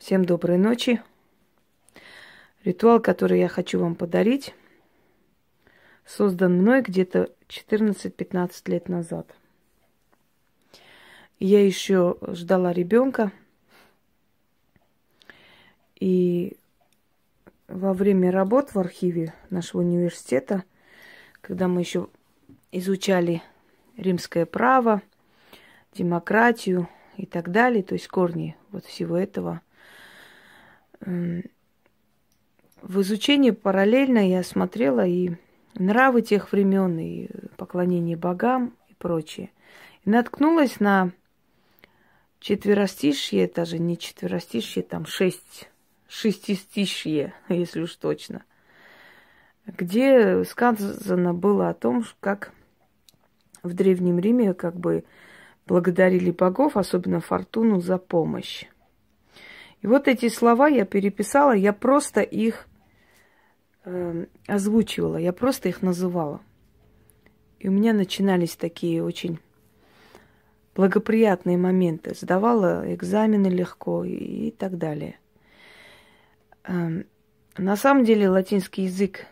Всем доброй ночи. Ритуал, который я хочу вам подарить, создан мной где-то 14-15 лет назад. Я еще ждала ребенка. И во время работ в архиве нашего университета, когда мы еще изучали римское право, демократию и так далее, то есть корни вот всего этого – в изучении параллельно я смотрела и нравы тех времен, и поклонение богам и прочее. И наткнулась на четверостишье, это же не четверостишье, там шесть, шестистишье, если уж точно, где сказано было о том, как в Древнем Риме как бы благодарили богов, особенно Фортуну, за помощь. И вот эти слова я переписала, я просто их э, озвучивала, я просто их называла. И у меня начинались такие очень благоприятные моменты. Сдавала экзамены легко и, и так далее. Э, на самом деле латинский язык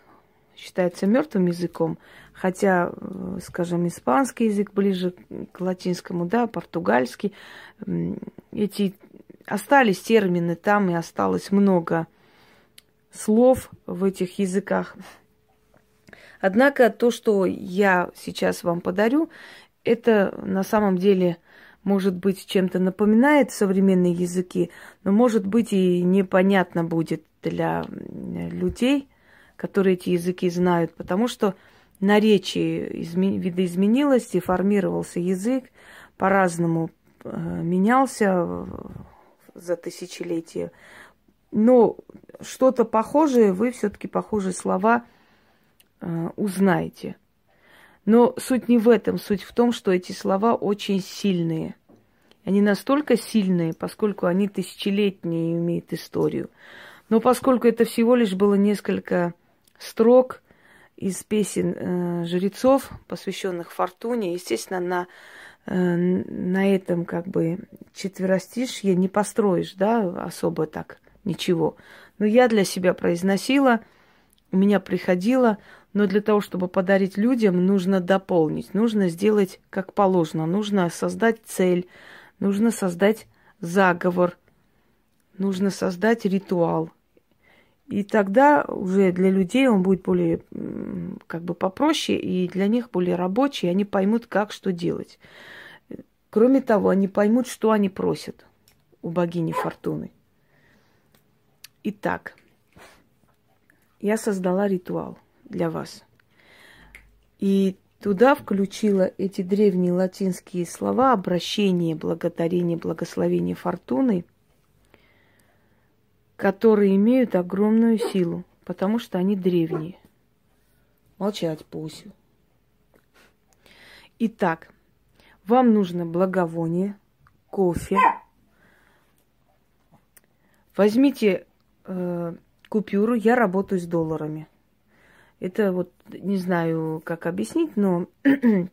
считается мертвым языком, хотя, э, скажем, испанский язык ближе к латинскому, да, португальский, эти остались термины там, и осталось много слов в этих языках. Однако то, что я сейчас вам подарю, это на самом деле, может быть, чем-то напоминает современные языки, но, может быть, и непонятно будет для людей, которые эти языки знают, потому что наречие изме... видоизменилось, деформировался язык, по-разному э, менялся за тысячелетия. Но что-то похожее, вы все-таки похожие слова э, узнаете. Но суть не в этом, суть в том, что эти слова очень сильные. Они настолько сильные, поскольку они тысячелетние и имеют историю. Но поскольку это всего лишь было несколько строк из песен э, жрецов, посвященных Фортуне, естественно, на на этом как бы четверостишье не построишь, да, особо так ничего. Но я для себя произносила, у меня приходило, но для того, чтобы подарить людям, нужно дополнить, нужно сделать как положено, нужно создать цель, нужно создать заговор, нужно создать ритуал. И тогда уже для людей он будет более как бы попроще, и для них более рабочий, и они поймут, как что делать. Кроме того, они поймут, что они просят у богини Фортуны. Итак, я создала ритуал для вас. И туда включила эти древние латинские слова обращение, благодарение, благословение Фортуны, которые имеют огромную силу, потому что они древние. Молчать, Пусю. Итак, вам нужно благовоние, кофе. Возьмите э, купюру. Я работаю с долларами. Это вот не знаю, как объяснить, но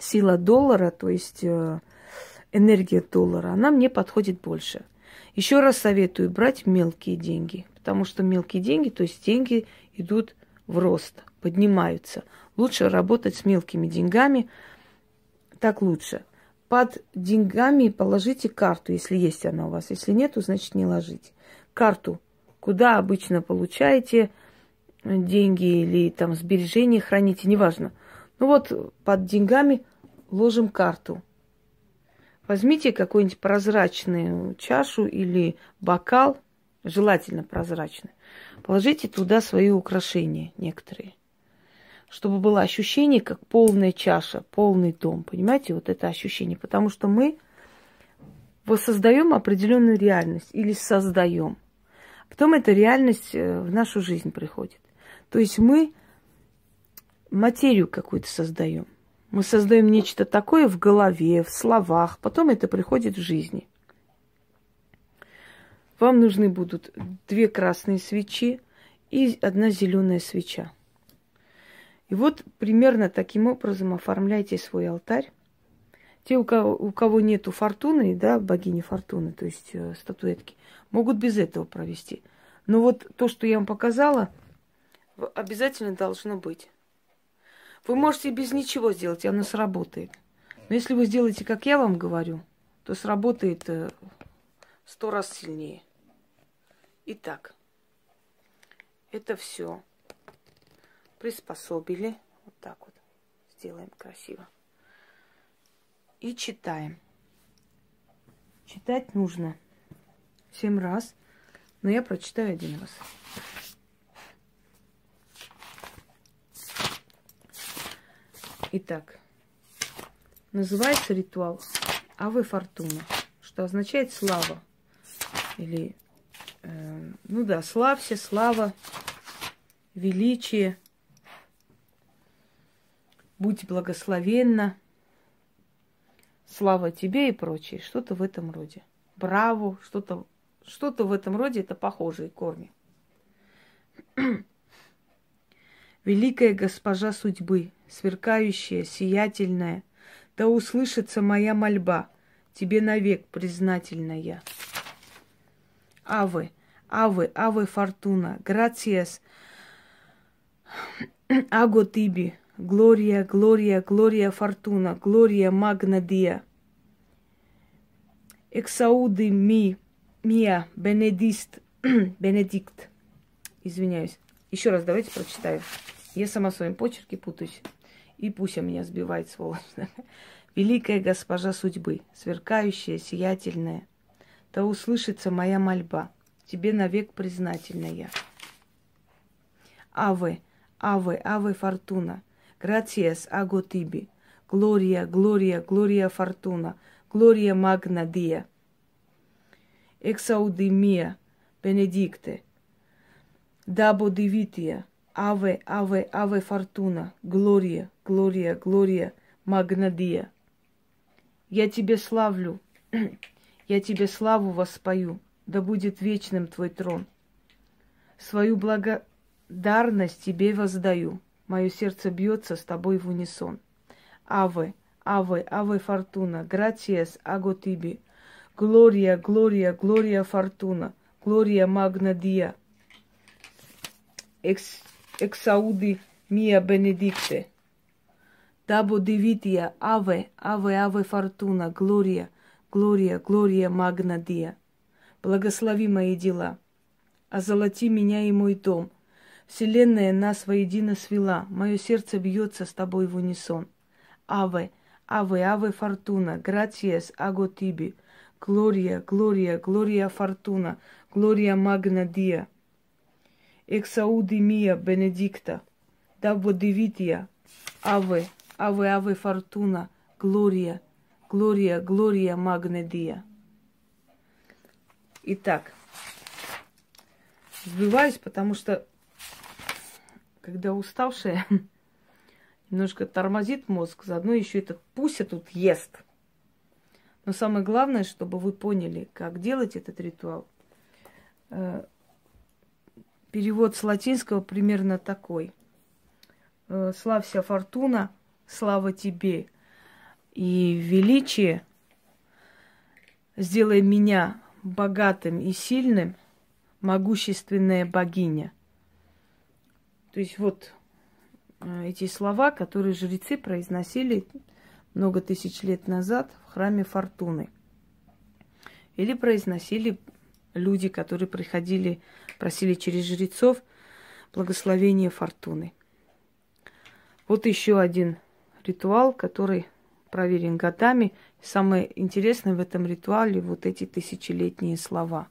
сила доллара, то есть э, энергия доллара, она мне подходит больше. Еще раз советую брать мелкие деньги, потому что мелкие деньги, то есть деньги идут в рост, поднимаются. Лучше работать с мелкими деньгами, так лучше. Под деньгами положите карту, если есть она у вас. Если нет, то значит не ложите. Карту, куда обычно получаете деньги или там сбережения храните, неважно. Ну вот под деньгами ложим карту. Возьмите какую-нибудь прозрачную чашу или бокал, желательно прозрачный. Положите туда свои украшения некоторые чтобы было ощущение, как полная чаша, полный дом. Понимаете, вот это ощущение. Потому что мы воссоздаем определенную реальность или создаем. Потом эта реальность э, в нашу жизнь приходит. То есть мы материю какую-то создаем. Мы создаем нечто такое в голове, в словах, потом это приходит в жизни. Вам нужны будут две красные свечи и одна зеленая свеча. И вот примерно таким образом оформляйте свой алтарь. Те, у кого, у кого нету фортуны, да, богини фортуны, то есть э, статуэтки, могут без этого провести. Но вот то, что я вам показала, обязательно должно быть. Вы можете без ничего сделать, и оно сработает. Но если вы сделаете, как я вам говорю, то сработает э, сто раз сильнее. Итак, это все приспособили. Вот так вот сделаем красиво. И читаем. Читать нужно семь раз, но я прочитаю один раз. Итак, называется ритуал Авы Фортуна, что означает слава. Или, э, ну да, славься, слава, величие, будь благословенна, слава тебе и прочее. Что-то в этом роде. Браво, что-то что-то в этом роде, это похожие корни. Великая госпожа судьбы, сверкающая, сиятельная, да услышится моя мольба, тебе навек признательная. Авы, авы, авы фортуна, грациас, аго тиби, глория, глория, глория фортуна, глория магна диа. Эксауды ми, мия, бенедист, бенедикт. Извиняюсь. Еще раз давайте прочитаю. Я сама в своем почерке путаюсь. И пусть меня сбивает, сволочь. Великая госпожа судьбы, сверкающая, сиятельная, да услышится моя мольба, тебе навек признательная. Аве, аве, аве фортуна, аго тиби, глория, глория, глория фортуна, глория магна дия. Эксаудимия, бенедикте, дабо дивития, Аве, аве, аве фортуна, глория, глория, глория, магнадия. Я тебе славлю, я тебе славу воспою, да будет вечным твой трон. Свою благодарность тебе воздаю, мое сердце бьется с тобой в унисон. Аве, аве, аве фортуна, грациас аго тиби, глория, глория, глория фортуна, глория магна дия. Экс exaudi mia benedicte. Dabo divitia ave, ave, ave fortuna, gloria, gloria, gloria magna dia. Благослови мои дела, озолоти меня и мой дом. Вселенная нас воедино свела, мое сердце бьется с тобой в унисон. Аве, аве, аве фортуна, грациес аго тиби, глория, глория, глория фортуна, глория магна дия exaudi mia benedicta, da vodivitia, ave, ave, ave fortuna, gloria, gloria, gloria magna dia. Итак, сбиваюсь, потому что когда уставшая, немножко тормозит мозг, заодно еще этот пуся тут ест. Но самое главное, чтобы вы поняли, как делать этот ритуал э, – Перевод с латинского примерно такой. «Э, Славься, фортуна, слава тебе. И величие сделай меня богатым и сильным, могущественная богиня. То есть вот э, эти слова, которые жрецы произносили много тысяч лет назад в храме Фортуны. Или произносили люди, которые приходили, просили через жрецов благословения фортуны. Вот еще один ритуал, который проверен годами. Самое интересное в этом ритуале вот эти тысячелетние слова,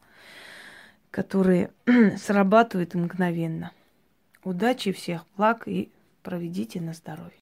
которые срабатывают мгновенно. Удачи всех благ и проведите на здоровье.